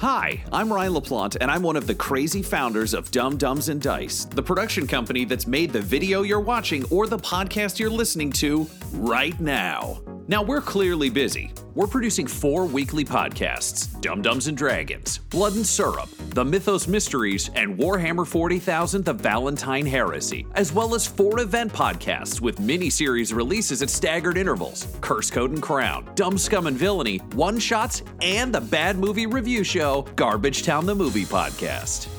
Hi, I'm Ryan LaPlante, and I'm one of the crazy founders of Dumb Dumbs and Dice, the production company that's made the video you're watching or the podcast you're listening to right now. Now, we're clearly busy. We're producing four weekly podcasts Dumb Dumbs and Dragons, Blood and Syrup, The Mythos Mysteries, and Warhammer 40,000 The Valentine Heresy, as well as four event podcasts with mini series releases at staggered intervals Curse Code and Crown, Dumb Scum and Villainy, One Shots, and the Bad Movie Review Show, Garbage Town the Movie Podcast.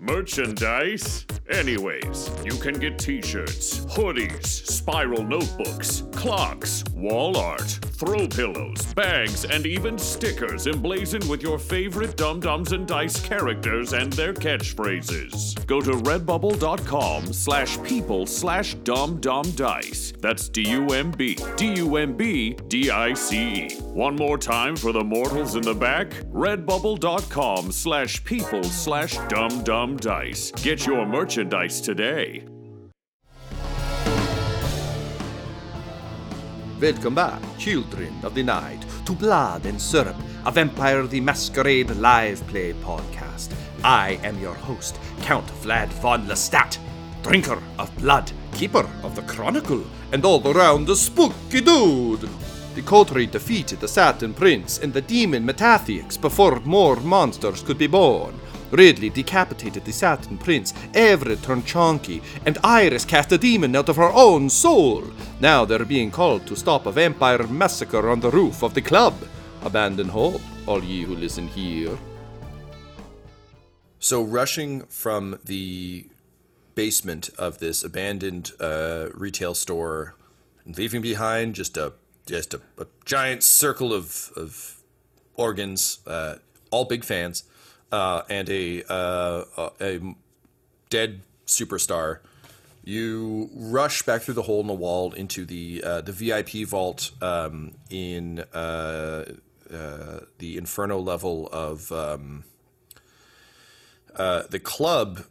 Merchandise? Anyways, you can get t shirts, hoodies, spiral notebooks, clocks, wall art, throw pillows, bags, and even stickers emblazoned with your favorite Dumb Dumbs and Dice characters and their catchphrases. Go to redbubble.com slash people slash dum dum dice. That's D U M B D U M B D I C E. One more time for the mortals in the back redbubble.com slash people slash dum dum dice. Get your merchandise today. Welcome back, children of the night, to Blood and Syrup, a Vampire the Masquerade live play podcast. I am your host, Count Vlad von Lestat, drinker of blood, keeper of the chronicle, and all around a spooky dude. The coterie defeated the Satin Prince and the demon Metathix before more monsters could be born. Ridley decapitated the Satin Prince, Everett turned chonky, and Iris cast a demon out of her own soul. Now they're being called to stop a vampire massacre on the roof of the club. Abandon hope, all ye who listen here. So, rushing from the basement of this abandoned uh, retail store, leaving behind just a just a, a giant circle of of organs, uh, all big fans, uh, and a, uh, a dead superstar. You rush back through the hole in the wall into the uh, the VIP vault um, in uh, uh, the Inferno level of um, uh, the club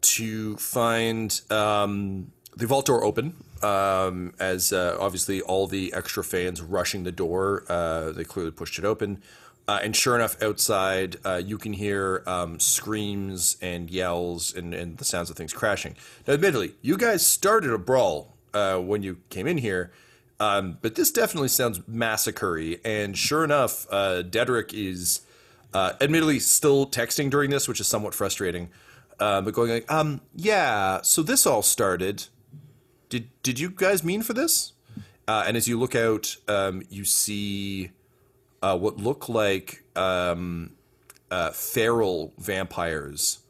to find um, the vault door open. Um, as uh, obviously all the extra fans rushing the door, uh, they clearly pushed it open. Uh, and sure enough, outside uh, you can hear um, screams and yells and, and the sounds of things crashing. Now, admittedly, you guys started a brawl uh, when you came in here, um, but this definitely sounds massacre And sure enough, uh, Dedrick is uh, admittedly still texting during this, which is somewhat frustrating. Uh, but going like, um, yeah. So this all started. Did did you guys mean for this? and as you look out, um, you see uh, what look like um, uh, feral vampires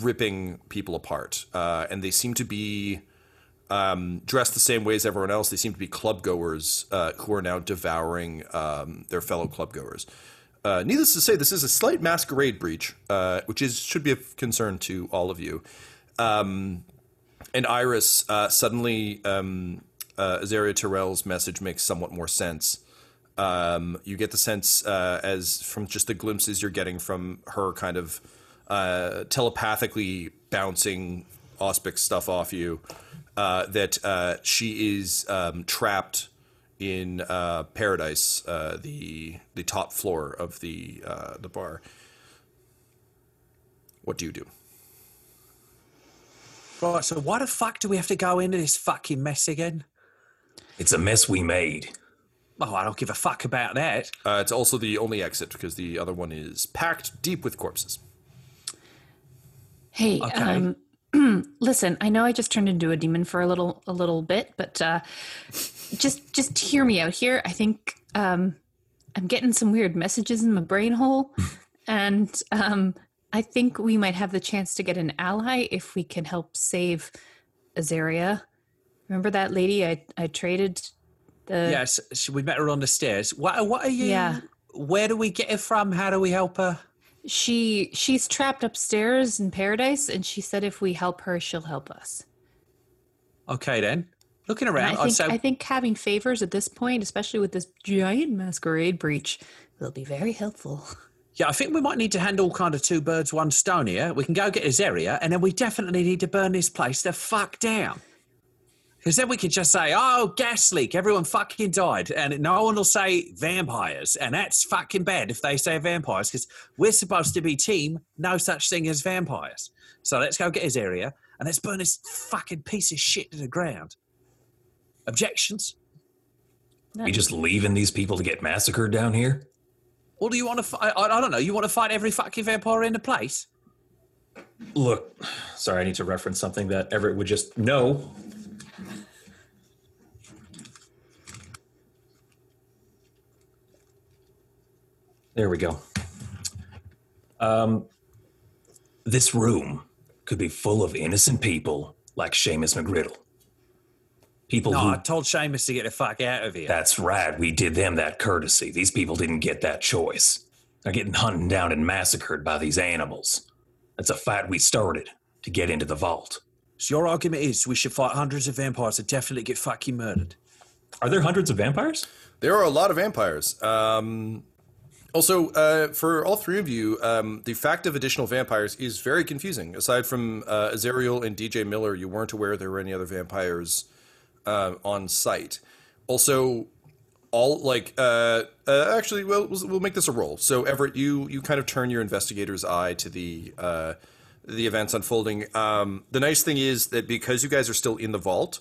ripping people apart, uh, and they seem to be um, dressed the same way as everyone else. They seem to be club goers uh, who are now devouring um, their fellow club goers. Uh, needless to say, this is a slight masquerade breach, uh, which is should be of concern to all of you. Um, and Iris suddenly, um, Azaria Terrell's message makes somewhat more sense Um, you get the sense uh, as from just the glimpses you're getting from her kind of uh, telepathically bouncing auspex stuff off you uh, that uh, she is um, trapped in uh, paradise, uh, the the top floor of the uh, the bar. What do you do? Right, so why the fuck do we have to go into this fucking mess again? It's a mess we made. Oh, I don't give a fuck about that. Uh, it's also the only exit because the other one is packed deep with corpses. Hey, Okay. um, listen. I know I just turned into a demon for a little, a little bit, but uh, just, just hear me out here. I think um, I'm getting some weird messages in my brain hole, and um, I think we might have the chance to get an ally if we can help save Azaria. Remember that lady I, I traded the yes, we met her on the stairs. What, what are you? Yeah. Where do we get her from? How do we help her? she she's trapped upstairs in paradise and she said if we help her she'll help us Okay, then. Looking around, I think, I think having favors at this point especially with this giant masquerade breach will be very helpful Yeah, I think we might need to handle kind of two birds, one stone here. We can go get Azaria, and then we definitely need to burn this place the fuck down. Because then we could just say, oh, gas leak, everyone fucking died. And no one will say vampires. And that's fucking bad if they say vampires, because we're supposed to be team, no such thing as vampires. So let's go get Azaria, and let's burn this fucking piece of shit to the ground. Objections? We just leaving these people to get massacred down here? Or do you want to fight? I, I don't know. You want to fight every fucking vampire in the place? Look, sorry, I need to reference something that Everett would just know. There we go. Um, this room could be full of innocent people like Seamus McGriddle. People No, who I told Seamus to get the fuck out of here. That's right. We did them that courtesy. These people didn't get that choice. They're getting hunted down and massacred by these animals. That's a fight we started to get into the vault. So your argument is we should fight hundreds of vampires and definitely get fucking murdered. Are there hundreds of vampires? There are a lot of vampires. Um, also, uh, for all three of you, um, the fact of additional vampires is very confusing. Aside from uh, Azariel and DJ Miller, you weren't aware there were any other vampires uh, on site. Also, all like uh, uh, actually, well, we'll make this a roll. So Everett, you you kind of turn your investigator's eye to the uh, the events unfolding. Um, the nice thing is that because you guys are still in the vault,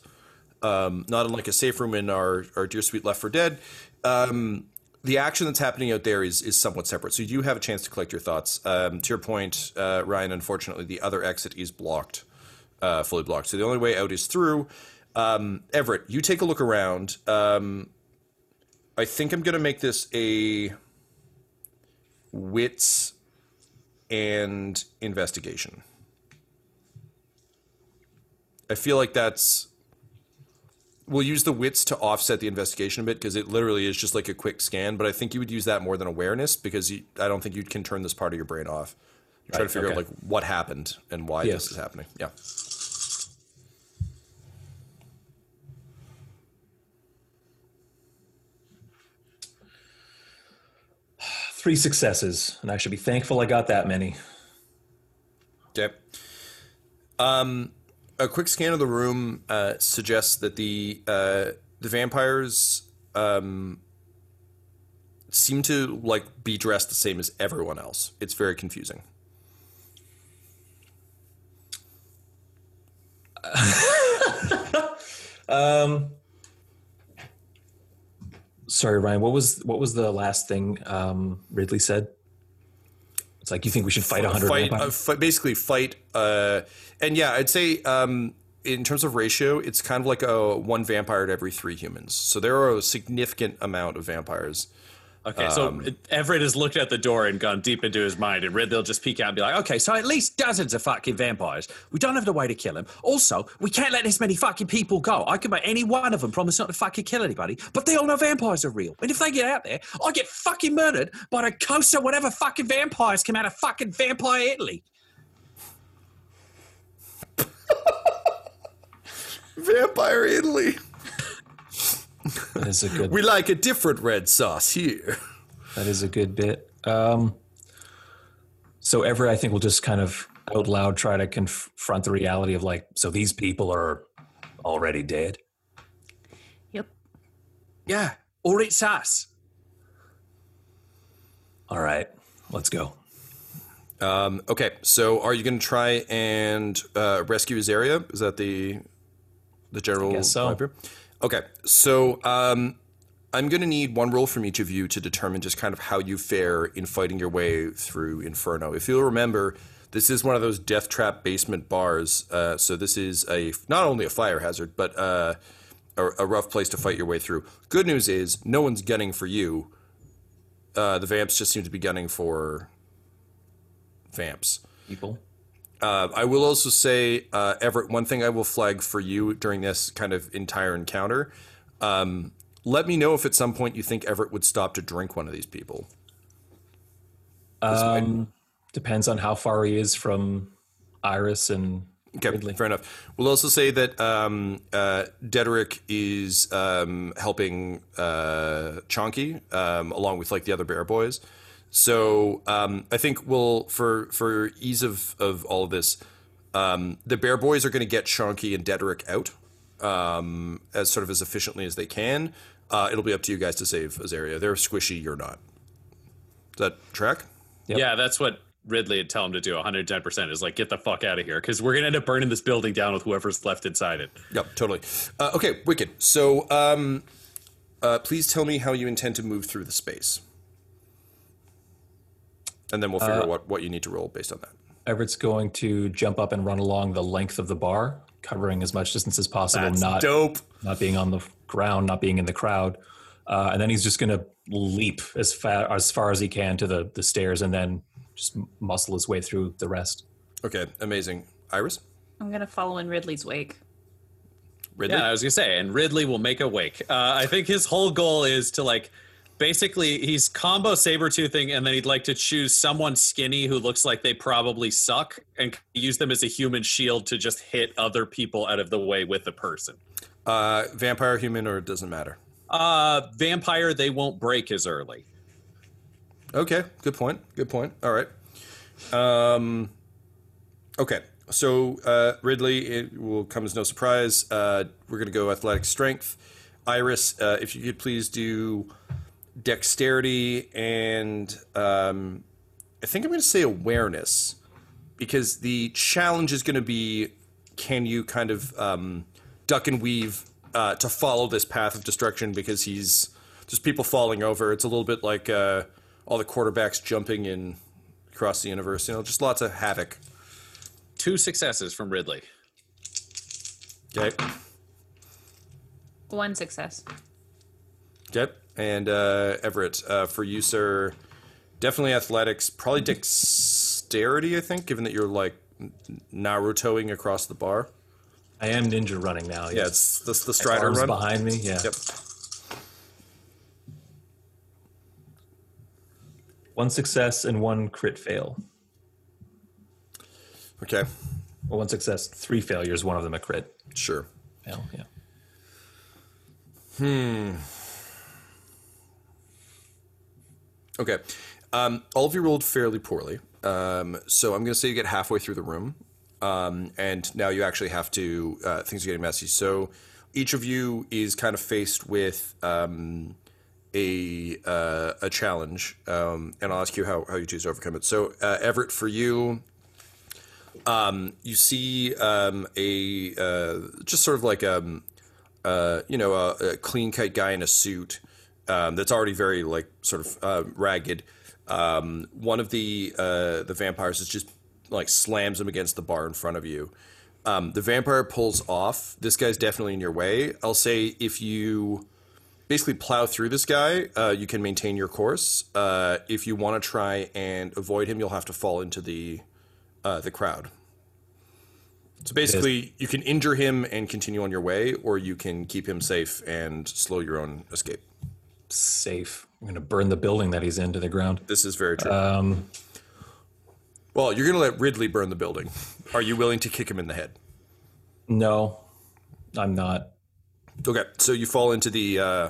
um, not unlike a safe room in our, our Dear Sweet Left for Dead, um, the action that's happening out there is, is somewhat separate. So you do have a chance to collect your thoughts. Um, to your point, uh, Ryan, unfortunately, the other exit is blocked, uh, fully blocked. So the only way out is through. Um, Everett, you take a look around. Um, I think I'm going to make this a wits and investigation. I feel like that's we'll use the wits to offset the investigation a bit because it literally is just like a quick scan. But I think you would use that more than awareness because you, I don't think you can turn this part of your brain off. Try to Right, figure out like what happened and why Yes. this is happening. Yeah. Three successes, and I should be thankful I got that many. Okay. Um, a quick scan of the room uh, suggests that the uh, the vampires um, seem to like be dressed the same as everyone else. It's very confusing. Um, sorry, Ryan. What was what was the last thing um, Ridley said? It's like you think we should fight a hundred fight, uh, vampires? fight, basically fight. Uh, and yeah, I'd say um, in terms of ratio, it's kind of like a one vampire to every three humans. So there are a significant amount of vampires. Okay, so Everett has looked at the door and gone deep into his mind, and Ridley will just peek out and be like, Okay, so at least dozens of fucking vampires. We don't have the way to kill them. Also, we can't let this many fucking people go. I can make any one of them promise not to fucking kill anybody, but they all know vampires are real. And if they get out there, I get fucking murdered by the coast of whatever fucking vampires come out of fucking Vampire Italy. Vampire Italy. That is a good. We like a different red sauce here. That is a good bit. Um, so Everett, I think, we'll just kind of out loud try to confront the reality of like, so these people are already dead. Yep. Yeah, or it's us. All right, let's go. Um, okay, so are you going to try and uh, rescue Azaria? Is that the the general so. Okay, so um, I'm going to need one roll from each of you to determine just kind of how you fare in fighting your way through Inferno. If you'll remember, this is one of those death trap basement bars. Uh, so this is a not only a fire hazard, but uh, a, a rough place to fight your way through. Good news is no one's gunning for you. Uh, the vamps just seem to be gunning for vamps. People. Uh, I will also say, uh, Everett, one thing I will flag for you during this kind of entire encounter. Um, let me know if at some point you think Everett would stop to drink one of these people. Um, depends on how far he is from Iris and Okay, Ridley. fair enough. We'll also say that um, uh, Dederick is um, helping uh, Chonky um, along with like the other Bear Boys. So um, I think we'll for for ease of of all of this, um, the Bear Boys are going to get Chonky and Dederick out um, as sort of as efficiently as they can. Uh, it'll be up to you guys to save Azaria. They're squishy, you're not. Does that track? Yeah, that's what Ridley had tell him to do. 110% is like get the fuck out of here because we're gonna end up burning this building down with whoever's left inside it. Yep, totally. Uh, okay, wicked. So, um, uh, please tell me how you intend to move through the space, and then we'll figure out what, what you need to roll based on that. Everett's going to jump up and run along the length of the bar, covering as much distance as possible, That's not dope. not being on the ground, not being in the crowd, uh, and then he's just going to leap as far as far as he can to the the stairs, and then just muscle his way through the rest. Okay, amazing. Iris, I'm gonna follow in Ridley's wake. Ridley. Yeah, I was gonna say, and Ridley will make a wake. Uh, I think his whole goal is to like, basically, he's combo saber toothing, and then he'd like to choose someone skinny who looks like they probably suck, and use them as a human shield to just hit other people out of the way with the person. Uh, vampire, human, or it doesn't matter. Uh, vampire, they won't break as early. Okay, good point. Good point. All right. Um, okay, so uh, Ridley, it will come as no surprise. Uh, we're going to go athletic strength. Iris, uh, if you could please do dexterity and um, I think I'm going to say awareness because the challenge is going to be can you kind of um, duck and weave uh, to follow this path of destruction because he's just people falling over. It's a little bit like uh, all the quarterbacks jumping in across the universe. You know, just lots of havoc. Two successes from Ridley. Okay. One success. Okay. And uh, Everett, uh, for you, sir, definitely athletics, probably dexterity, I think, given that you're like Narutoing across the bar. I am ninja running now. Yeah, it's the, the Strider arms run. behind me. Yeah. Yep. One success and one crit fail. Okay. Well, one success, three failures. One of them a crit Sure. fail. Yeah. Okay. Um, all of you rolled fairly poorly. Um, so I'm going to say you get halfway through the room. Um, and now you actually have to, uh, things are getting messy. So each of you is kind of faced with um, a, uh, a challenge. Um, and I'll ask you how, how you choose to overcome it. So, uh, Everett, for you, um, you see um, a uh, just sort of like um, uh, you know a, a clean cut guy in a suit um, that's already very like sort of uh, ragged. Um, one of the uh, the vampires is just like slams him against the bar in front of you. Um, the vampire pulls off. This guy's definitely in your way. I'll say if you basically plow through this guy, uh, you can maintain your course. Uh, if you want to try and avoid him, you'll have to fall into the uh, the crowd. So basically, you can injure him and continue on your way, or you can keep him safe and slow your own escape. Safe. I'm going to burn the building that he's in to the ground. This is very true. Um, well, you're going to let Ridley burn the building. Are you willing to kick him in the head? no, I'm not. Okay, so you fall into the uh,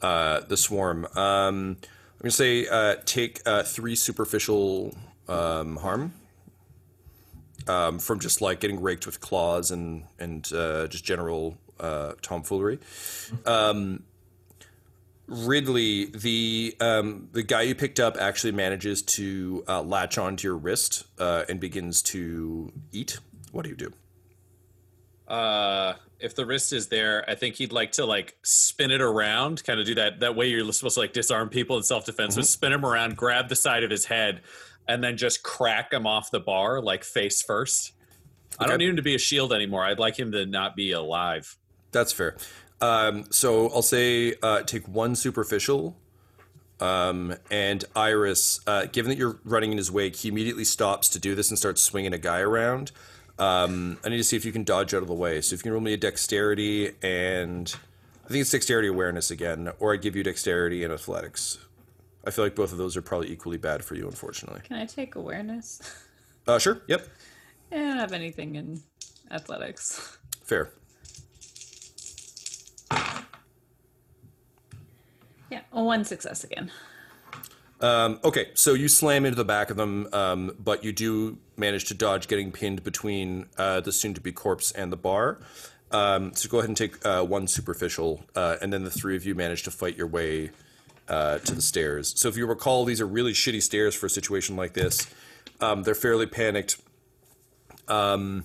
uh, the swarm. Um, I'm gonna say uh, take uh, three superficial um, harm um, from just like getting raked with claws and and uh, just general uh, tomfoolery. Um, Ridley, the um, the guy you picked up, actually manages to uh, latch onto your wrist uh, and begins to eat. What do you do? Uh, if the wrist is there, I think he'd like to like spin it around, kind of do that that way you're supposed to like disarm people in self defense. But spin him around, grab the side of his head, and then just crack him off the bar like face first. I don't need him to be a shield anymore. I'd like him to not be alive. That's fair. Um, so I'll say uh, take one superficial. Um, and Iris, uh, given that you're running in his wake, he immediately stops to do this and starts swinging a guy around. Um, I need to see if you can dodge out of the way. So if you can roll me a dexterity and I think it's dexterity awareness again, or I give you dexterity and athletics. I feel like both of those are probably equally bad for you, unfortunately. Can I take awareness? Uh, sure. Yep. I don't have anything in athletics. Fair. Yeah, well, one success again. Um, okay, so you slam into the back of them, um, but you do manage to dodge getting pinned between uh, the soon-to-be corpse and the bar. Um, so go ahead and take uh, one superficial, uh, and then the three of you manage to fight your way uh, to the stairs. So if you recall, these are really shitty stairs for a situation like this. Um, they're fairly panicked. Um,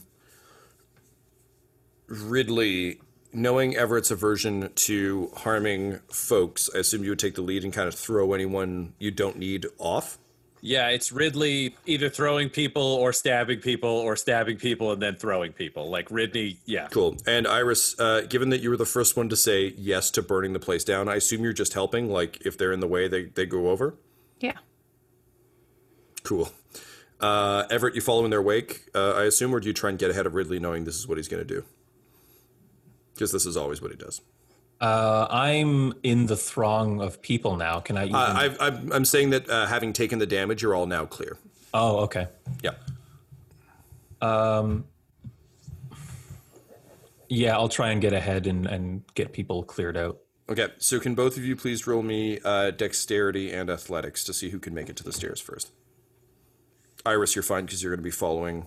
Ridley, knowing Everett's aversion to harming folks, I assume you would take the lead and kind of throw anyone you don't need off. Yeah, it's Ridley either throwing people or stabbing people or stabbing people and then throwing people. Like Ridley, yeah. Cool. And Iris, uh, given that you were the first one to say yes to burning the place down, I assume you're just helping. Like if they're in the way, they they go over. Yeah. Cool. Uh, Everett, you follow in their wake, uh, I assume, or do you try and get ahead of Ridley, knowing this is what he's going to do? Because this is always what he does. Uh, I'm in the throng of people now. Can I? Even... Uh, I've, I'm, I'm saying that uh, having taken the damage, you're all now clear. oh, okay. Yeah. Um. Yeah, I'll try and get ahead and, and get people cleared out. Okay, so can both of you please roll me uh, dexterity and athletics to see who can make it to the stairs first? Iris, you're fine because you're going to be following.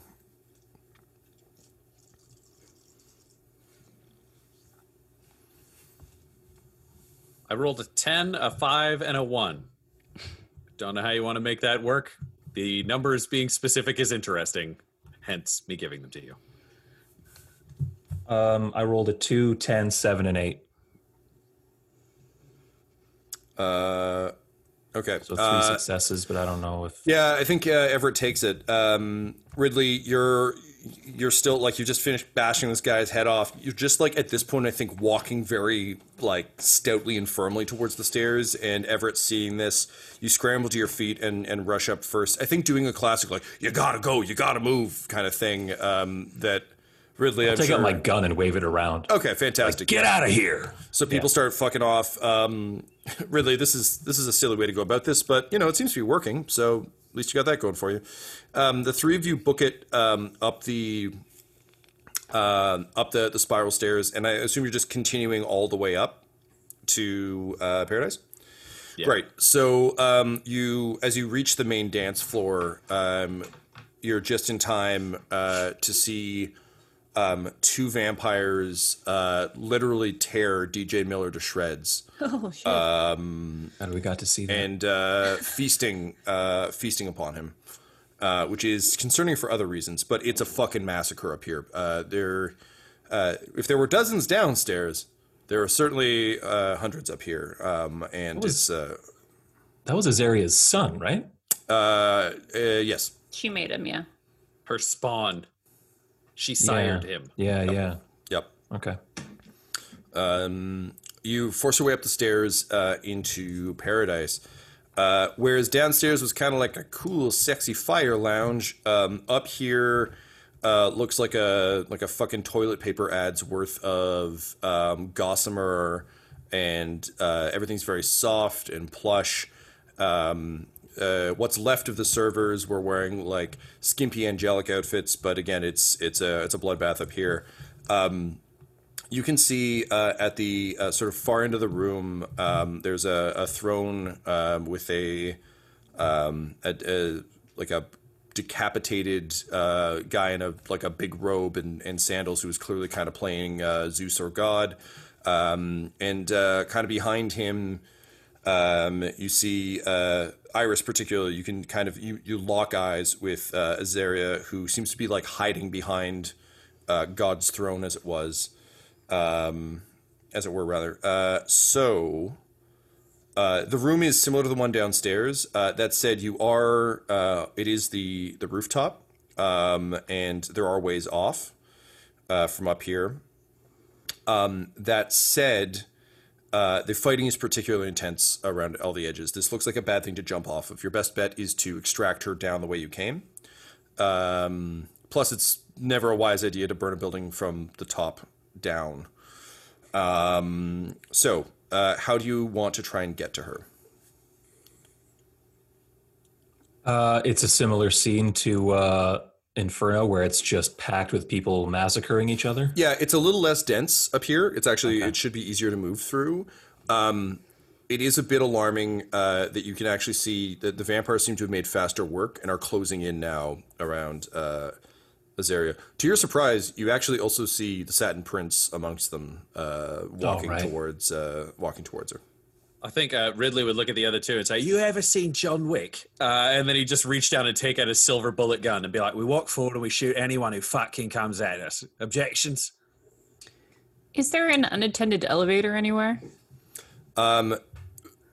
I rolled a 10, a 5, and a 1. Don't know how you want to make that work. The numbers being specific is interesting, hence me giving them to you. Um, I rolled a 2, 10, 7, and 8. Uh, okay. So three uh, successes, but I don't know if. Yeah, I think uh, Everett takes it. Um, Ridley, you're you're still like you just finished bashing this guy's head off. You're just like at this point, I think walking very like stoutly and firmly towards the stairs. And Everett seeing this, you scramble to your feet and and rush up first. I think doing a classic like you gotta go, you gotta move kind of thing. Um, that Ridley, I'll I'm take sure. out my gun and wave it around. okay, fantastic. Get out of here! So people start fucking off. Um, Ridley, this is this is a silly way to go about this, but you know it seems to be working. So at least you got that going for you. Um, the three of you book it um, up the uh, up the the spiral stairs, and I assume you're just continuing all the way up to uh, paradise. Great. So um, you, as you reach the main dance floor, um, you're just in time uh, to see um, two vampires uh, literally tear DJ Miller to shreds Oh shit. And we got to see that. and uh, feasting uh, feasting upon him, uh, which is concerning for other reasons. But it's a fucking massacre up here. Uh, there, uh, if there were dozens downstairs, there are certainly uh, hundreds up here, um, and was- it's uh, that was Azaria's son, right? uh, uh, yes. she made him, yeah. Her spawn. She sired yeah. him. Yeah, yeah. Yep. Okay. you force your way up the stairs uh, into paradise. Uh, whereas downstairs was kind of like a cool, sexy fire lounge. Um, up here uh, looks like a like a fucking toilet paper ad's worth of um, gossamer, and uh, everything's very soft and plush. Um, uh, what's left of the servers were wearing like skimpy angelic outfits, but again, it's it's a it's a bloodbath up here. You can see uh, at the uh, sort of far end of the room, um, there's a, a throne um, with a, um, a, a like a decapitated uh, guy in a like a big robe and, and sandals who is clearly kind of playing uh, Zeus or God, um, and uh, kind of behind him, um, you see uh, Iris particularly. You can kind of you, you lock eyes with uh, Azaria, who seems to be like hiding behind uh, God's throne as it was, um, as it were rather. Uh, so. Uh, the room is similar to the one downstairs. Uh, that said, you are uh, it is the the rooftop, um, and there are ways off from up here. Um, that said, uh, the fighting is particularly intense around all the edges. This looks like a bad thing to jump off of. Your best bet is to extract her down the way you came. Um, plus, it's never a wise idea to burn a building from the top down. Um, so, uh, how do you want to try and get to her? Uh, it's a similar scene to uh, Inferno, where it's just packed with people massacring each other. Yeah, it's a little less dense up here. It's actually it should be easier to move through. Um, it is a bit alarming uh, that you can actually see that the vampires seem to have made faster work and are closing in now around uh, Azaria. To your surprise, you actually also see the Satin Prince amongst them, uh, walking right. towards uh, walking towards her. I think uh, Ridley would look at the other two and say, "You ever seen John Wick?" Uh, and then he'd just reach down and take out his silver bullet gun and be like, "We walk forward and we shoot anyone who fucking comes at us." Objections? Is there an unattended elevator anywhere?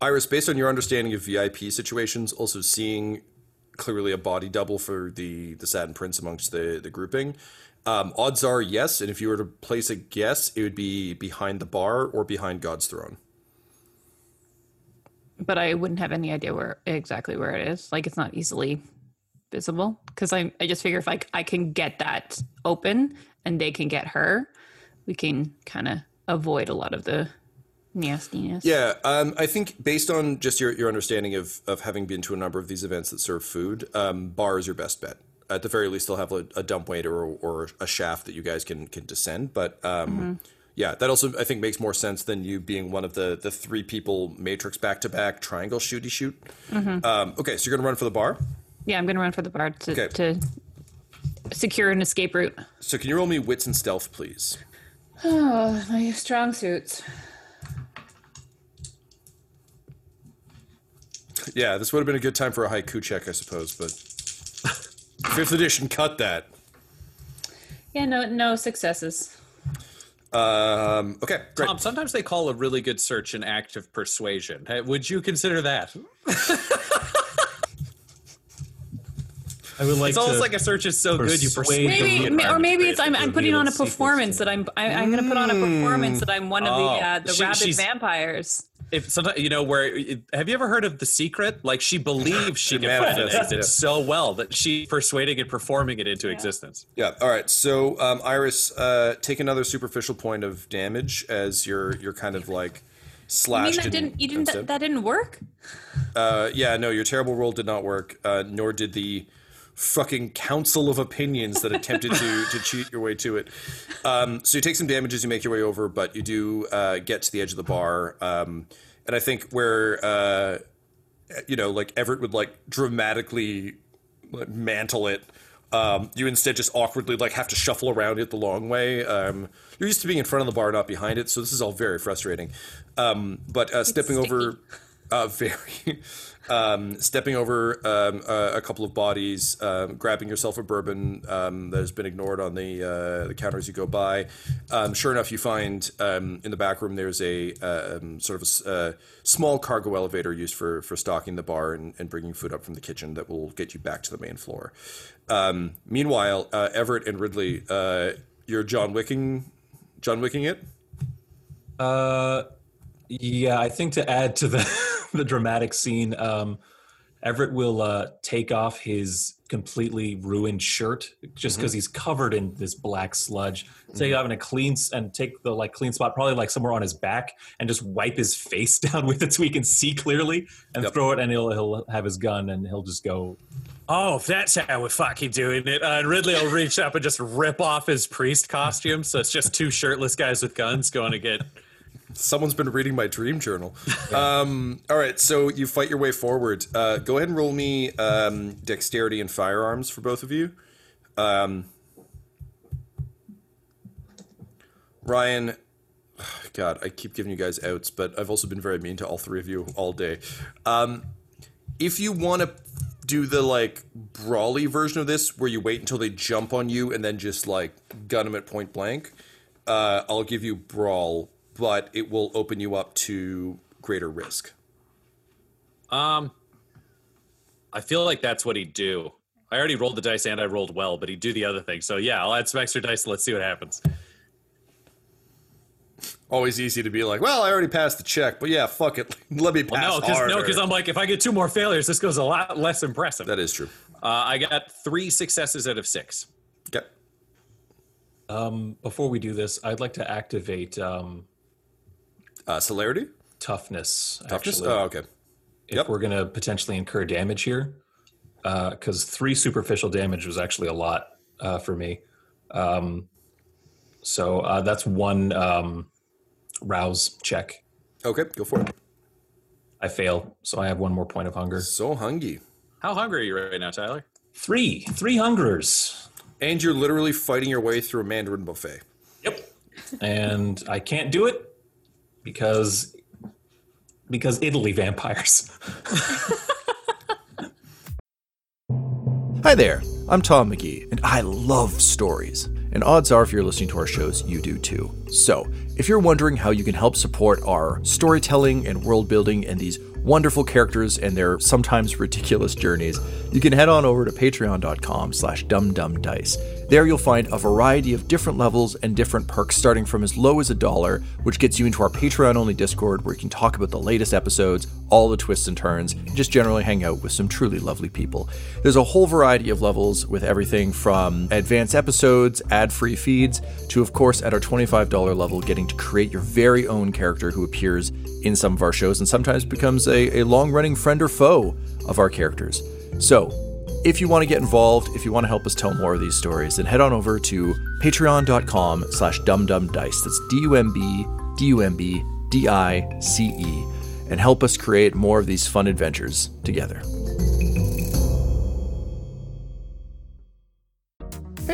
Iris, based on your understanding of VIP situations, also seeing clearly a body double for the the Satin Prince amongst the the grouping, um, odds are yes. And if you were to place a guess, it would be behind the bar or behind God's throne. But I wouldn't have any idea where exactly where it is. Like it's not easily visible because I I just figure if I I can get that open and they can get her, we can kind of avoid a lot of the nastiness. Yeah, um, I think based on just your, your understanding of, of having been to a number of these events that serve food, um, bar is your best bet. At the very least, they'll have a, a dump waiter or, or a shaft that you guys can can descend. But um, yeah, that also I think makes more sense than you being one of the the three people matrix back to back triangle shooty shoot. Um, okay, so you're gonna run for the bar. Yeah, I'm gonna run for the bar to Okay. to secure an escape route. So can you roll me wits and stealth, please? Oh, my strong suits. Yeah, this would have been a good time for a haiku check, I suppose, but fifth edition cut that. Yeah, no, no successes. Um, okay, great. Tom, sometimes they call a really good search an act of persuasion. Hey, Would you consider that? I would like It's almost to like a search is so good you persuade persuade the Maybe, ma- or maybe it's I'm, I'm putting on a performance that I'm I, I'm going to put on a performance that I'm one of Oh. the uh, the She- rabid she's- vampires. If sometimes you know where have you ever heard of the secret like she believes she It can find an manifests, exit yeah. so well that she persuading and performing it into existence Yeah. All right. So, um, Iris, uh, take another superficial point of damage as you're you're kind of like I mean slashed. that didn't you didn't instead. that, that didn't work. Uh, yeah. No, your terrible roll did not work. Uh, nor did the fucking council of opinions that attempted to to cheat your way to it. Um, so you take some damage as you make your way over, but you do uh, get to the edge of the bar. Um, and I think where uh, you know, like Everett would like dramatically mantle it. Um, you instead just awkwardly like have to shuffle around it the long way. Um, you're used to being in front of the bar, not behind it, so this is all very frustrating. Um, but uh, stepping over, uh, very, um, stepping over um, a, a couple of bodies, um, grabbing yourself a bourbon um, that has been ignored on the uh, the counter as you go by. Um, sure enough, you find in the back room there's a sort of a s- uh, small cargo elevator used for for stocking the bar and, and bringing food up from the kitchen that will get you back to the main floor. Meanwhile, uh, Everett and Ridley, uh, you're John Wicking, John Wicking it. Uh, yeah, I think to add to the the dramatic scene, um, Everett will uh, take off his completely ruined shirt just because he's covered in this black sludge. Take off in a clean and take the like clean spot, probably like somewhere on his back, and just wipe his face down with it so he can see clearly, and Yep. throw it. And he'll he'll have his gun and he'll just go Oh, if that's how we're fucking doing it, uh, and Ridley will reach up and just rip off his priest costume. So it's just two shirtless guys with guns going to get. Someone's been reading my dream journal. Um, all right, so you fight your way forward. Uh, go ahead and roll me um, dexterity and firearms for both of you. Um, Ryan, God, I keep giving you guys outs, but I've also been very mean to all three of you all day. Um, if you want to do the like brawly version of this, where you wait until they jump on you and then just like gun them at point blank, uh, I'll give you brawl, but it will open you up to greater risk. Um, I feel like that's what he'd do. I already rolled the dice and I rolled well, but he'd do the other thing. So yeah, I'll add some extra dice. Let's see what happens. Always easy to be like, well, I already passed the check, but yeah, fuck it, let me pass Well, no, because harder. no, because I'm like, if I get two more failures, this goes a lot less impressive. that is true. Uh, I got three successes out of six. Okay. Um, before we do this, I'd like to activate um, Uh, celerity, toughness. toughness. actually, Oh, okay. if yep. we're going to potentially incur damage here, because three superficial damage was actually a lot uh, for me. Um, so uh, that's one um, rouse check. Okay, go for it. I fail, so I have one more point of hunger. So hungry. How hungry are you right now, Tyler? Three, three hungers. And you're literally fighting your way through a Mandarin buffet. Yep. And I can't do it because because Italy vampires. Hi there, I'm Tom McGee, and I love stories. And odds are, if you're listening to our shows, you do too. So, if you're wondering how you can help support our storytelling and world building and these wonderful characters and their sometimes ridiculous journeys, you can head on over to patreon.com slash dumbdumbdice. There you'll find a variety of different levels and different perks starting from as low as a dollar, which gets you into our Patreon-only Discord where you can talk about the latest episodes, all the twists and turns, and just generally hang out with some truly lovely people. There's a whole variety of levels with everything from advanced episodes, ad-free feeds, to of course at our $25 level getting to create your very own character who appears in some of our shows and sometimes becomes a, a long-running friend or foe of our characters. So, if you want to get involved, if you want to help us tell more of these stories, then head on over to patreon.com slash dumbdumbdice. That's D-U-M-B, D-U-M-B, D-I-C-E. And help us create more of these fun adventures together.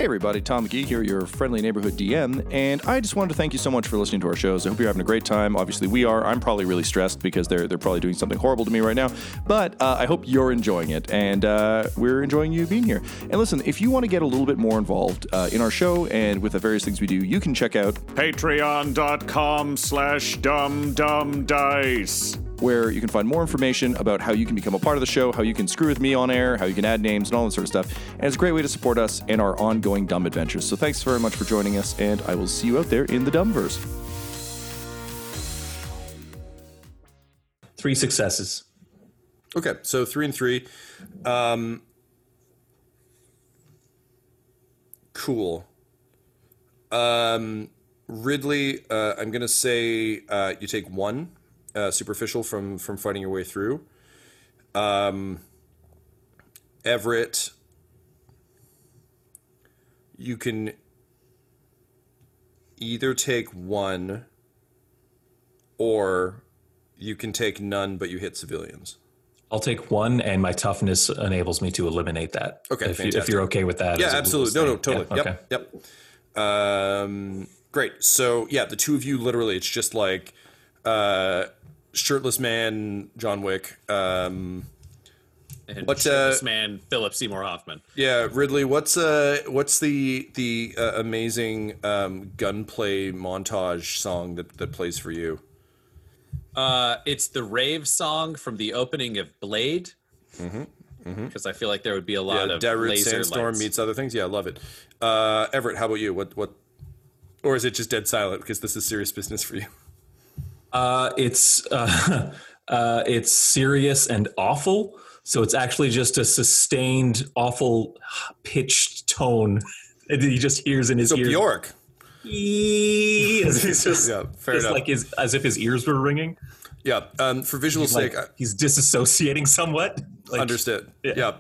Hey everybody, Tom McGee here, your friendly neighborhood DM, and I just wanted to thank you so much for listening to our shows. I hope you're having a great time. Obviously, we are. I'm probably really stressed because they're they're probably doing something horrible to me right now, but uh, I hope you're enjoying it, and uh, we're enjoying you being here. And listen, if you want to get a little bit more involved uh, in our show and with the various things we do, you can check out Patreon.com slash dumbdumbdice. Where you can find more information about how you can become a part of the show, how you can screw with me on air, how you can add names, and all that sort of stuff. And it's a great way to support us and our ongoing dumb adventures. So thanks very much for joining us, and I will see you out there in the Dumbverse. Three successes. Okay, so three and three. Um, cool. Um, Ridley, uh, I'm gonna say uh, you take one uh, superficial from from fighting your way through. Um, Everett, you can either take one, or you can take none, but you hit civilians. I'll take one, and my toughness enables me to eliminate that. Okay, if, you, if you're okay with that. Yeah, absolutely. No, no, totally. Yeah, okay. Yep, yep. Um, great. So yeah, the two of you literally, it's just like uh, shirtless man, John Wick. Um, And What, shirtless uh, man, Philip Seymour Hoffman. yeah, Ridley. What's uh, what's the the uh, amazing um, gunplay montage song that that plays for you? Uh, it's the rave song from the opening of Blade. Because I feel like there would be a lot Mm-hmm, Yeah, of Darude laser Sandstorm lights. meets other things. Yeah, I love it. Uh, Everett, how about you? What what? Or is it just dead silent because this is serious business for you? Uh, it's uh, uh, it's serious and awful. So it's actually just a sustained, awful, pitched tone that he just hears in his So ears. Bjork. As, he's just, Yeah, fair enough. like his, as if his ears were ringing. Yeah. Um, for visual He's like sake, I- he's disassociating somewhat. Like, Understood. yeah. Yeah.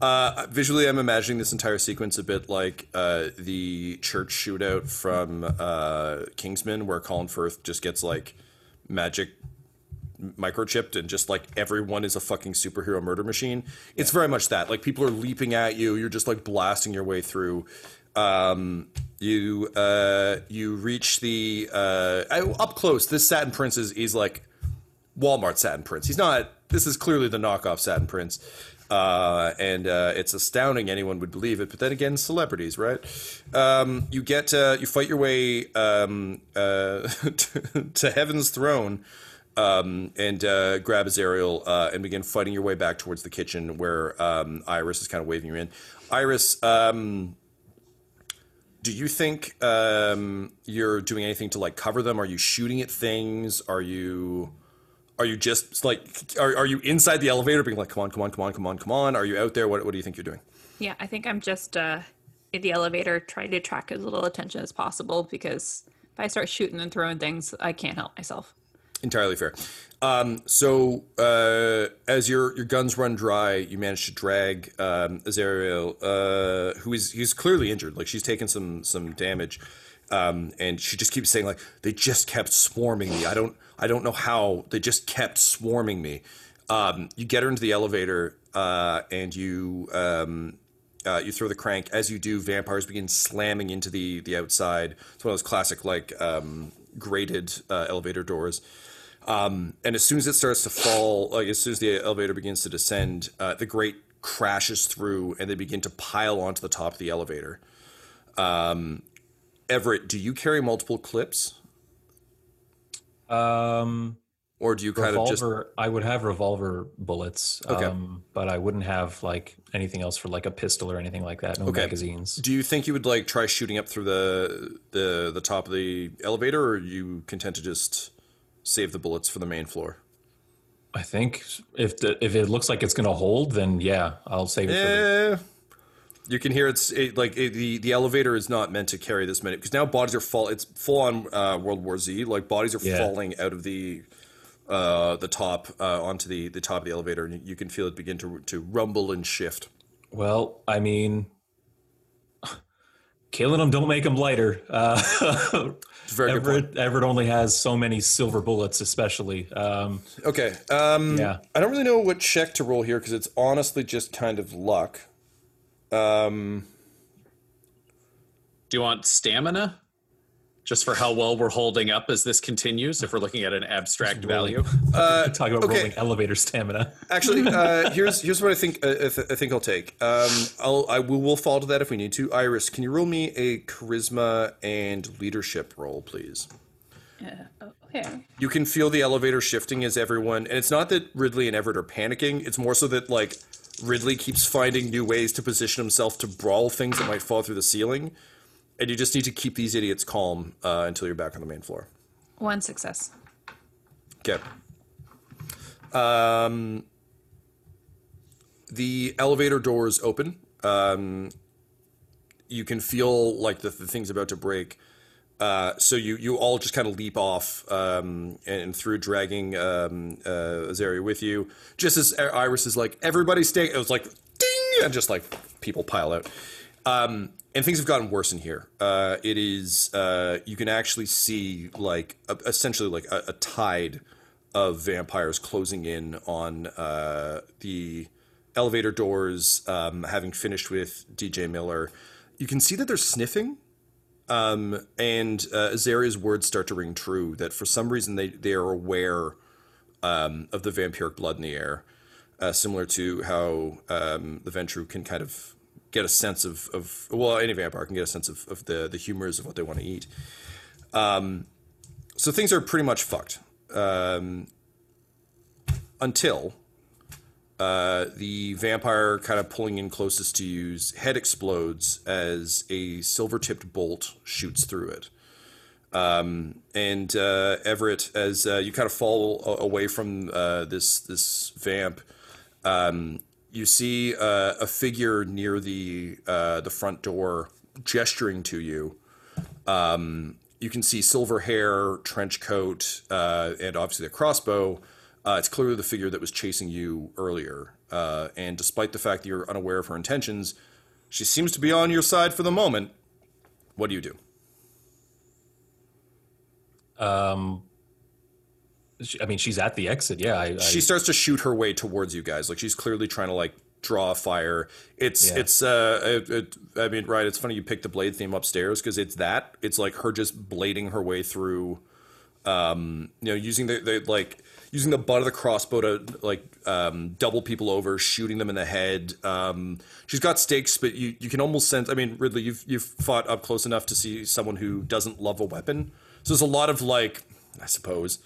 Uh, visually, I'm imagining this entire sequence a bit like uh, the church shootout from uh, Kingsman, where Colin Firth just gets like magic microchipped and just like everyone is a fucking superhero murder machine. It's very much that. Like people are leaping at you, you're just like blasting your way through. Um, you uh, you reach the uh, up close. This satin prince is he's like Walmart satin prince. He's not. This is clearly the knockoff satin prince, uh, and uh, it's astounding anyone would believe it. But then again, celebrities, right? Um, you get uh, you fight your way um, uh, to, to heaven's throne. Um, and uh, grab Azaria and begin fighting your way back towards the kitchen where um, Iris is kind of waving you in. Iris, um, do you think um, you're doing anything to like cover them? Are you shooting at things? Are you are you just like are, are you inside the elevator being like come on come on come on come on come on? Are you out there? What what do you think you're doing? Yeah, I think I'm just uh, in the elevator trying to attract as little attention as possible because if I start shooting and throwing things, I can't help myself. Entirely fair. Um, so uh, as your your guns run dry, you manage to drag um, Azaria, uh, who is he's clearly injured. Like she's taken some some damage, um, and she just keeps saying like they just kept swarming me. I don't I don't know how they just kept swarming me. Um, you get her into the elevator, uh, and you um, uh, you throw the crank. As you do, vampires begin slamming into the the outside. It's one of those classic like um, grated uh, elevator doors. Um, and as soon as it starts to fall, like as soon as the elevator begins to descend, uh, the grate crashes through, and they begin to pile onto the top of the elevator. Um, Everett, do you carry multiple clips, Um, or do you kind of just. I would have revolver bullets. Okay. Um, but I wouldn't have like anything else for like a pistol or anything like that. No Okay. magazines. Do you think you would like try shooting up through the the the top of the elevator, or are you content to just save the bullets for the main floor? I think if the, if it looks like it's gonna hold, then yeah, I'll save it for the Eh, you can hear it's it, like it, the the elevator is not meant to carry this many because now bodies are fall. It's full on uh, World War Z. Like bodies are Yeah. falling out of the uh, the top uh, onto the the top of the elevator, and you, can feel it begin to to rumble and shift. Well, I mean, killing them don't make them lighter. Uh, very good. Everett, Everett only has so many silver bullets, especially. Um, Okay. Um, Yeah. I don't really know what check to roll here because it's honestly just kind of luck. Um, Do you want stamina? Just for how well we're holding up as this continues, if we're looking at an abstract value. talk about okay. rolling elevator stamina. Actually, uh, here's here's what I think uh, I, th- I think I'll take. Um, I'll I will will fall to that if we need to. Iris, can you roll me a charisma and leadership roll, please? Okay. You can feel the elevator shifting as everyone, and it's not that Ridley and Everett are panicking. It's more so that like Ridley keeps finding new ways to position himself to brawl things that might fall through the ceiling, and you just need to keep these idiots calm uh, until you're back on the main floor. One success. Okay. Um, the elevator doors open. Um, you can feel like the, the thing's about to break. Uh, so you you all just kind of leap off um, and through dragging um, uh, Azaria with you. Just as Iris is like, everybody stay. It was like, ding, and just like people pile out. Um, and things have gotten worse in here. Uh, it is uh, you can actually see like a, essentially like a, a tide of vampires closing in on uh, the elevator doors. Um, having finished with DJ Miller, you can see that they're sniffing. Um, and uh, Azaria's words start to ring true that for some reason they, they are aware um, of the vampiric blood in the air, uh, similar to how um, the Ventrue can kind of get a sense of, of well, any vampire can get a sense of, of the, the humors of what they want to eat. Um, so things are pretty much fucked um, until uh, the vampire kind of pulling in closest to you's head explodes as a silver tipped bolt shoots through it. Um, and uh, Everett, as uh, you kind of fall a- away from uh, this this vamp, um, you see uh, a figure near the uh, the front door gesturing to you, um, you can see silver hair, trench coat, and obviously the crossbow. Uh, it's clearly the figure that was chasing you earlier. Uh, and despite the fact that you're unaware of her intentions, she seems to be on your side for the moment. What do you do? Um, I mean, she's at the exit. Yeah, I, I, she starts to shoot her way towards you guys. Like she's clearly trying to like draw a fire. It's Yeah. it's uh it, it, I mean right. It's funny you picked the blade theme upstairs because it's that. It's like her just blading her way through. Um, you know, using the, the like using the butt of the crossbow to like um, double people over, shooting them in the head. Um, she's got stakes, but you you can almost sense. I mean, Ridley, you've you've fought up close enough to see someone who doesn't love a weapon. So there's a lot of like, I suppose,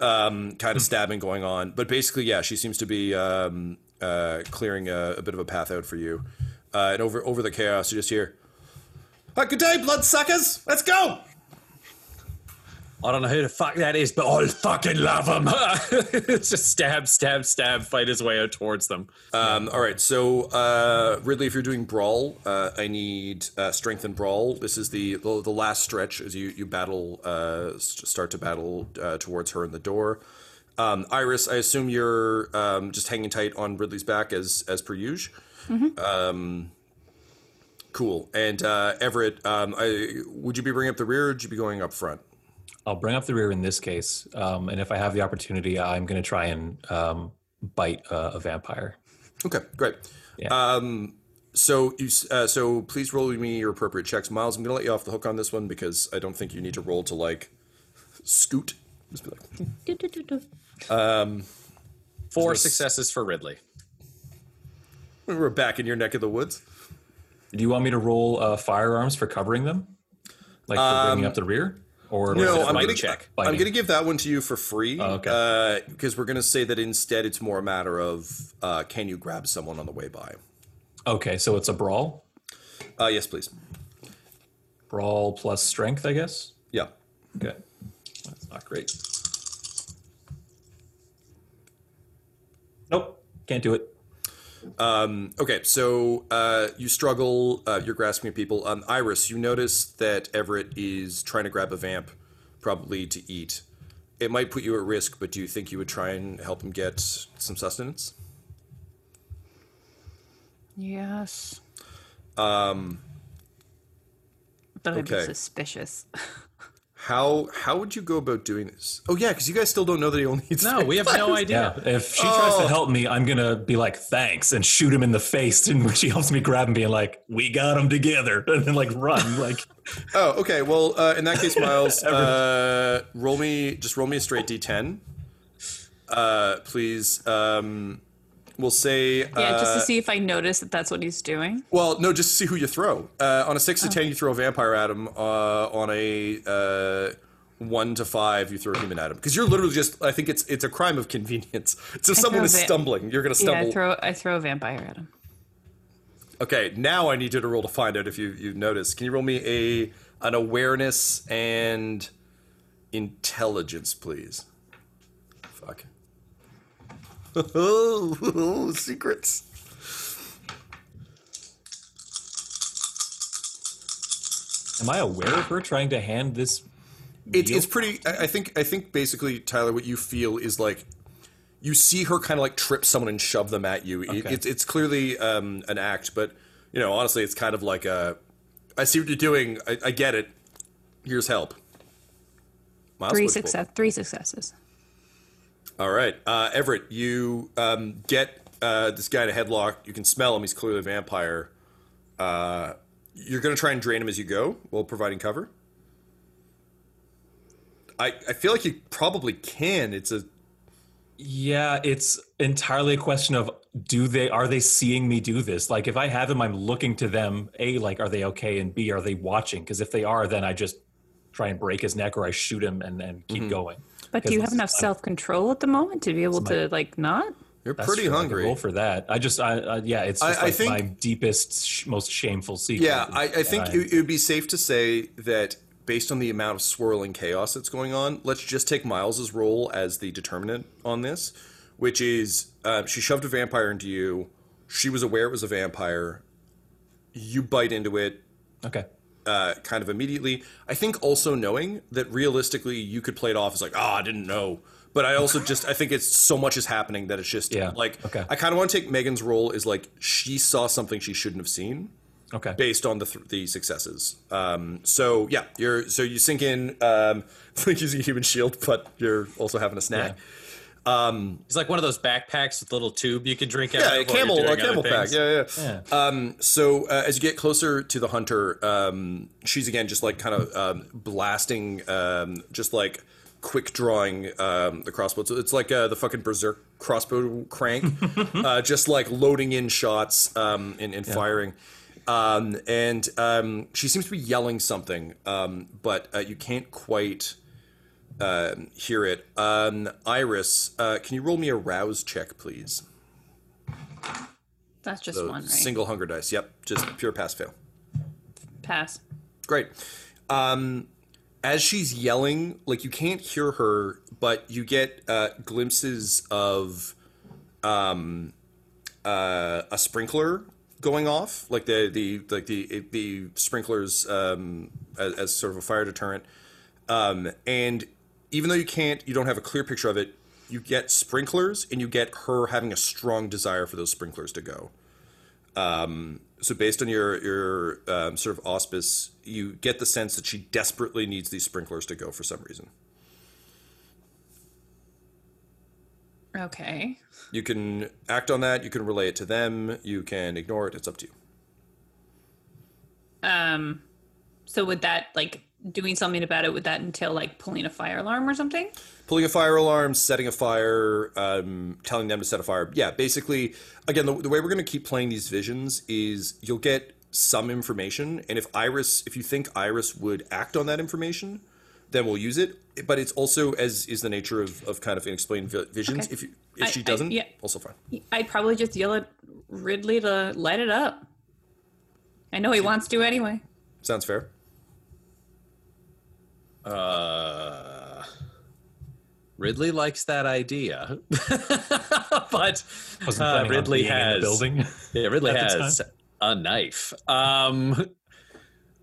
um, kind of stabbing going on. But basically, yeah, she seems to be um, uh, clearing a, a bit of a path out for you. Uh, and over over the chaos, you just hear, "Ah, "Good day, bloodsuckers! Let's go!" I don't know who the fuck that is, but I'll fucking love him. just stab, stab, stab, fight his way out towards them. Um, all right, so uh, Ridley, if you're doing brawl, uh, I need uh, strength and brawl. This is the the, the last stretch as you you battle, uh, start to battle uh, towards her in the door. Um, Iris, I assume you're um, just hanging tight on Ridley's back as as per usual. Um, cool. And uh, Everett, um, I, would you be bringing up the rear? or Would you be going up front? I'll bring up the rear in this case, um, and if I have the opportunity, I'm going to try and um, bite uh, a vampire. Okay, great. Yeah. Um, so you, uh, so please roll me your appropriate checks, Miles. I'm gonna let you off the hook on this one because I don't think you need to roll to like scoot. Just be like, Four successes for Ridley. we're back in your neck of the woods. Do you want me to roll uh, firearms for covering them, like for bringing up the rear, or No, I'm gonna check? I'm gonna give that one to you for free. Oh, okay. Because we're gonna say that instead it's more a matter of uh, can you grab someone on the way by? Okay, so it's a brawl. Uh, yes, please. Brawl plus strength, I guess. Yeah. Okay, that's not great. Nope, can't do it. Okay, so uh, you struggle. Uh, you're grasping at people. Um, Iris, you notice that Everett is trying to grab a vamp, probably to eat. It might put you at risk, but do you think you would try and help him get some sustenance? Yes. Um. But I'd okay. be suspicious. How how would you go about doing this? Oh yeah, because you guys still don't know that he only eats. No, we have no idea. Yeah, if she tries Oh. to help me, I'm gonna be like, "Thanks," and shoot him in the face. And when she helps me grab him, being like, "We got him together," and then like run, like, Oh, okay. Well, uh, in that case, Miles, uh, roll me just roll me a straight d10, uh, please. Um, we'll say. yeah, just uh, to see if I notice that that's what he's doing. Well, no, just to see who you throw. Uh, on a six to ten, you throw a vampire at him. Uh, on a uh, one to five, you throw a human at him. Because you're literally just. I think it's it's a crime of convenience. So if someone is va- stumbling, you're going to Yeah, stumble. I throw I throw a vampire at him. okay, now I need you to roll to find out if you you notice. Can you roll me a an awareness and intelligence, please? Fuck. Oh, secrets. am I aware of her trying to hand this? It's it's pretty. I I think I think basically Tyler, what you feel is like you see her kind of like trip someone and shove them at you. It, Okay. it's it's clearly um, an act, but you know honestly, it's kind of like a. I see what you're doing. I, I get it. Here's help. Miles, Three what's success three successes. All right, uh, Everett, you um, get uh, this guy in a headlock. You can smell him. He's clearly a vampire. Uh, you're going to try and drain him as you go while providing cover. I, I feel like you probably can. It's a Yeah, it's entirely a question of do they are they seeing me do this? Like if I have him, I'm looking to them. A, like are they okay? And B, are they watching? Because if they are, then I just try and break his neck or I shoot him and then keep going. But do you have enough self control at the moment to be able to like not? you're That's pretty true, I could hungry. Roll for that. I just, I, I yeah, it's just I- I like think- my deepest, sh- most shameful secret. Yeah, I, I think And it, it would be safe to say that based on the amount of swirling chaos that's going on, let's just take Miles's role as the determinant on this, which is uh, she shoved a vampire into you. She was aware it was a vampire. You bite into it. okay. Uh, kind of immediately. I think also knowing that realistically you could play it off as like, oh, I didn't know. But I also just I think it's so much is happening that it's just Yeah, like okay. I kind of want to take Megan's role as like she saw something she shouldn't have seen Okay. based on the th- the successes. Um, so yeah, you're so you sink in um, like using human shield, but you're also having a snack. It's like one of those backpacks with a little tube you can drink out Yeah, of. a camel, a camel pack. things. Yeah, yeah. Um, so uh, as you get closer to the hunter, um, she's again just like kind of um, blasting, um, just like quick drawing um, the crossbow. So it's like uh, the fucking berserk crossbow crank, uh, just like loading in shots um, and, and firing. Um, and um, she seems to be yelling something, um, but uh, you can't quite um, hear it. Um, Iris, uh, can you roll me a rouse check, please? That's just So one, right? Single hunger dice. Yep, just pure pass fail. Pass. Great. Um, as she's yelling, like you can't hear her, but you get uh, glimpses of um, uh, a sprinkler going off, like the the like the the sprinklers um, as, as sort of a fire deterrent. Um, and even though you can't, you don't have a clear picture of it. You get sprinklers, and you get her having a strong desire for those sprinklers to go. Um, so based on your your um, sort of auspex, you get the sense that she desperately needs these sprinklers to go for some reason. Okay. You can act on that. You can relay it to them. You can ignore it. It's up to you. Um, so would that like doing something about it? Would that entail like pulling a fire alarm or something? Pulling a fire alarm, setting a fire, um, telling them to set a fire. Yeah, basically, again, the, the way we're going to keep playing these visions is you'll get some information, and if Iris, if you think Iris would act on that information, then we'll use it. But it's also, as is the nature of, of kind of unexplained vi- visions, Okay. if you, if I- she doesn't, yeah. also fine. I'd probably just yell at Ridley to light it up. I know he wants to anyway. Sounds fair. Uh, Ridley likes that idea, but uh, Ridley being in the has building. Yeah, Ridley has a knife. Um,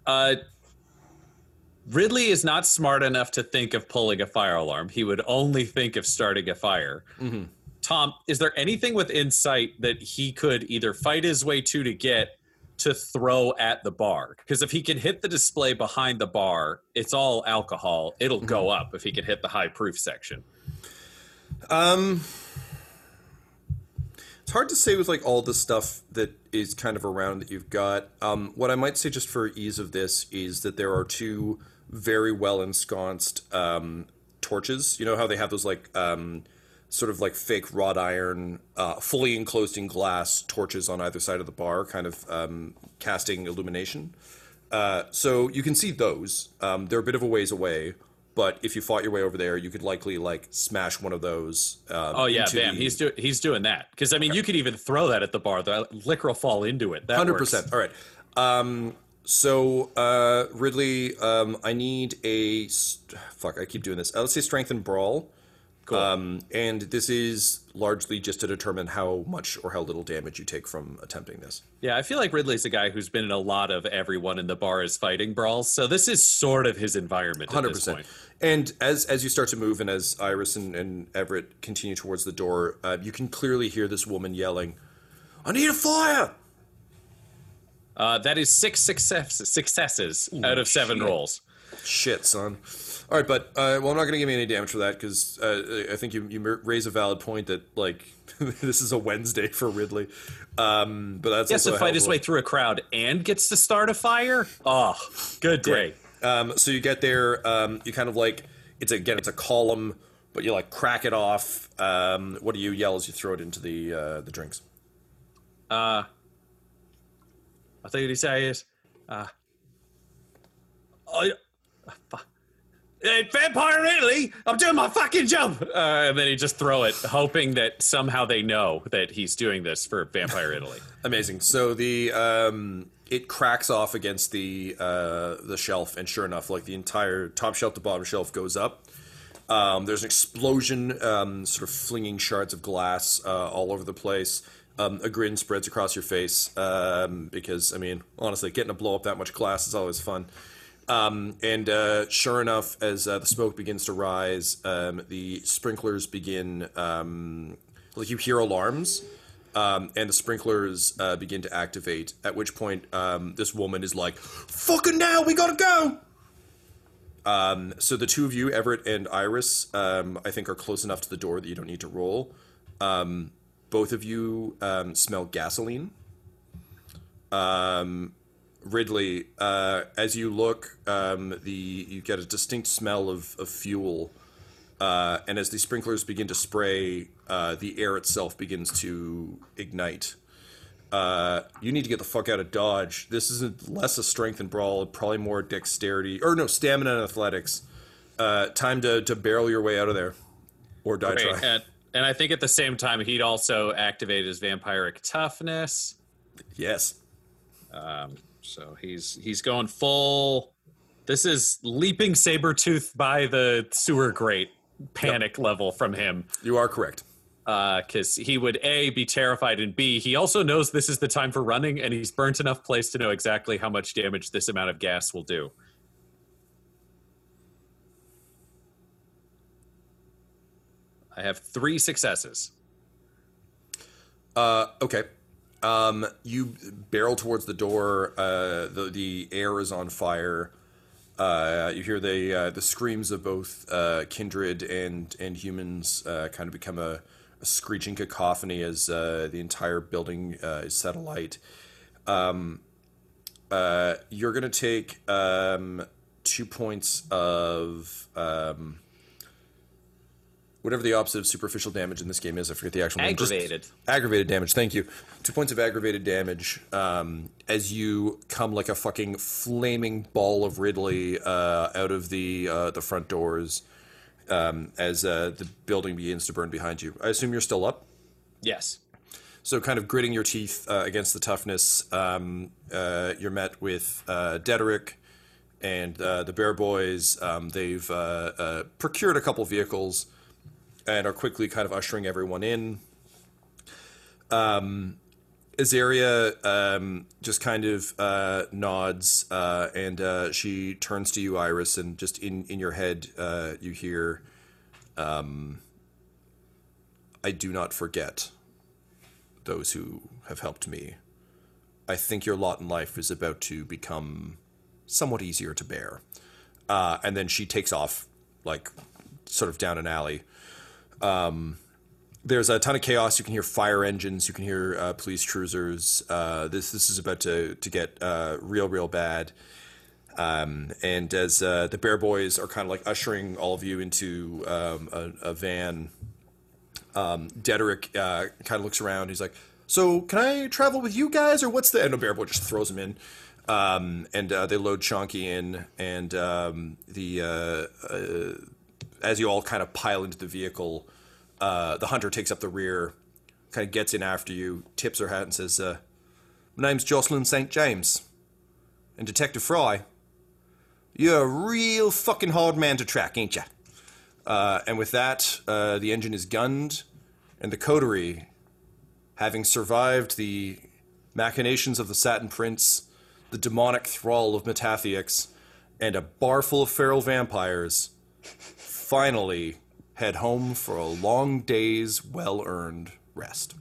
uh, Ridley is not smart enough to think of pulling a fire alarm. He would only think of starting a fire. Tom, is there anything with insight that he could either fight his way to to get to throw at the bar? Because if he can hit the display behind the bar, it's all alcohol. It'll go up if he can hit the high proof section. Um, it's hard to say with like all the stuff that is kind of around that you've got. Um, what I might say just for ease of this is that there are two very well ensconced um, torches. You know how they have those like um, sort of like fake wrought iron, uh, fully enclosed in glass torches on either side of the bar, kind of um, casting illumination. Uh, so you can see those. Um, they're a bit of a ways away, but if you fought your way over there, you could likely like smash one of those. Um, Oh yeah, bam! the- He's doing he's doing that because I mean you could even throw that at the bar. The liquor will fall into it. Hundred percent. All right. Um, so uh, Ridley, um, I need a st- fuck. I keep doing this. Uh, let's say strength and brawl. Cool. Um, and this is largely just to determine how much or how little damage you take from attempting this. Yeah, I feel like Ridley's a guy who's been in a lot of everyone in the bar is fighting brawls, so this is sort of his environment. Hundred percent. And as as you start to move, and as Iris and, and Everett continue towards the door, uh, you can clearly hear this woman yelling, "I need a fire!" Uh, that is six successes, successes out of seven shit. rolls. Shit, son. All right, but uh, well, I'm not going to give you any damage for that because uh, I think you you raise a valid point that like this is a Wednesday for Ridley. Um, but that's has to fight his way through a crowd and gets to start a fire. Oh, good day. Um, so you get there, um, you kind of like it's again it's a column, but you like crack it off. Um, what do you yell as you throw it into the uh, the drinks? Uh, I think what he say is, uh, oh, yeah, fu- Hey, Vampire Italy, I'm doing my fucking job. Uh, and then he just throw it, hoping that somehow they know that he's doing this for Vampire Italy. Amazing. So the um, it cracks off against the uh, the shelf, and sure enough, like the entire top shelf to bottom shelf goes up. Um, there's an explosion, um, sort of flinging shards of glass uh, all over the place. Um, a grin spreads across your face um, because, I mean, honestly, getting to blow up that much glass is always fun. Um, and uh, sure enough, as uh, the smoke begins to rise, um, the sprinklers begin. Um, like you hear alarms, um, and the sprinklers uh, begin to activate. At which point, um, this woman is like, "Fucking now, we gotta go." Um, so the two of you, Everett and Iris, um, I think are close enough to the door that you don't need to roll. Um, both of you um, smell gasoline. Um, Ridley, uh, as you look, um, the you get a distinct smell of, of fuel, uh, and as the sprinklers begin to spray, uh, the air itself begins to ignite. Uh, you need to get the fuck out of Dodge. This is a, less a strength and brawl, probably more dexterity, or no, stamina and athletics. Uh, time to, to barrel your way out of there, or die Great. trying. And, and I think at the same time, he'd also activate his vampiric toughness. Yes. Um, so he's he's going full. This is leaping saber tooth by the sewer grate panic level from him. You are correct. Because he would a be terrified and b he also knows this is the time for running and he's burnt enough place to know exactly how much damage this amount of gas will do. I have three successes. Uh, okay. Um, you barrel towards the door. Uh, the the air is on fire. Uh, you hear the uh, the screams of both uh, kindred and and humans uh, kind of become a, a screeching cacophony as uh, the entire building is set alight. Um, you're gonna take um, two points of um, whatever the opposite of superficial damage in this game is. I forget the actual name. Just- Aggravated. aggravated damage. Thank you. Two points of aggravated damage um, as you come like a fucking flaming ball of Ridley uh, out of the uh, the front doors um, as uh, the building begins to burn behind you. I assume you're still up. Yes. So, kind of gritting your teeth uh, against the toughness, um, uh, you're met with uh, Dederick and uh, the Bear Boys. Um, they've uh, uh, procured a couple vehicles and are quickly kind of ushering everyone in. Um, Azaria um, just kind of uh, nods uh, and uh, she turns to you, Iris, and just in, in your head, uh, you hear, um, I do not forget those who have helped me. I think your lot in life is about to become somewhat easier to bear. Uh, and then she takes off, like, sort of down an alley. Um, there's a ton of chaos. You can hear fire engines. You can hear uh, police cruisers. Uh, this this is about to to get uh, real real bad. Um, and as uh, the Bear Boys are kind of like ushering all of you into um, a, a van, um, Dederick uh, kind of looks around. He's like, "So can I travel with you guys, or what's the?" And the Bear Boy just throws him in. Um, and uh, they load Chonky in, and um, the as you all kind of pile into the vehicle, uh, the hunter takes up the rear, kind of gets in after you, tips her hat, and says, uh, "My name's Jocelyn St. James, and Detective Fry. You're a real fucking hard man to track, ain't ya?" Uh, and with that, uh, the engine is gunned, and the coterie, having survived the machinations of the Satin Prince, the demonic thrall of Metatheix, and a bar full of feral vampires, finally head home for a long day's well earned rest.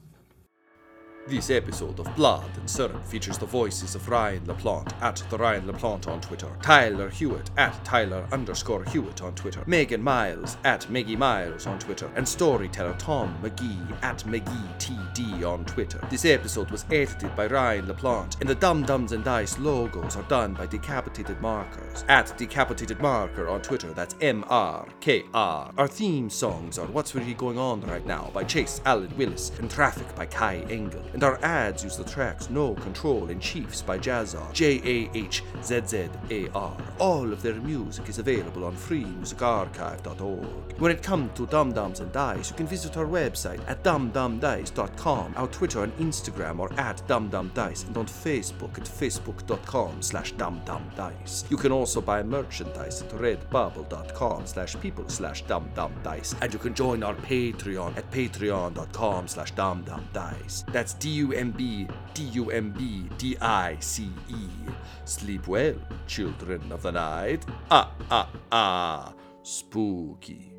This episode of Blood and Syrup features the voices of Ryan LaPlante at the Ryan LaPlante on Twitter, Tyler Hewitt at Tyler underscore Hewitt on Twitter, Megan Miles at Maggie Miles on Twitter, and storyteller Tom McGee at McGeeTD on Twitter. This episode was edited by Ryan LaPlante, and the Dumb Dumbs and Dice logos are done by Decapitated Markers at Decapitated Marker on Twitter. That's M R K R. Our theme songs are What's Really Going On Right Now by Chase Allen Willis and Traffic by Kai Engel. And our ads use the tracks No Control and Chiefs by Jahzzar, J A H Z Z A R. All of their music is available on freemusicarchive.org. When it comes to Dumb Dumbs and Dice, you can visit our website at dumbdumbdice.com, our Twitter and Instagram are at dumbdumbdice, and on Facebook at facebook.com slash dumbdumbdice. You can also buy merchandise at redbubble.com slash people slash dumbdumbdice, and you can join our Patreon at patreon.com slash dumbdumbdice. That's D U M B D U M B D I C E. Sleep well, children of the night. Ah, ah, ah. Spooky.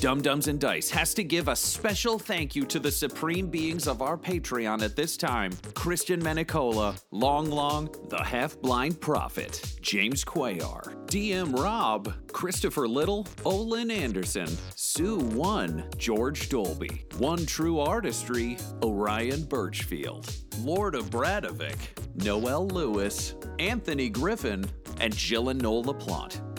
Dumb Dumbs and Dice has to give a special thank you to the supreme beings of our Patreon at this time Christian Menicola, Long Long, The Half Blind Prophet, James Quayar, DM Rob, Christopher Little, Olin Anderson, Sue One, George Dolby, One True Artistry, Orion Birchfield, Lord of Bradovic, Noel Lewis, Anthony Griffin, and Jill and Noel LaPlante.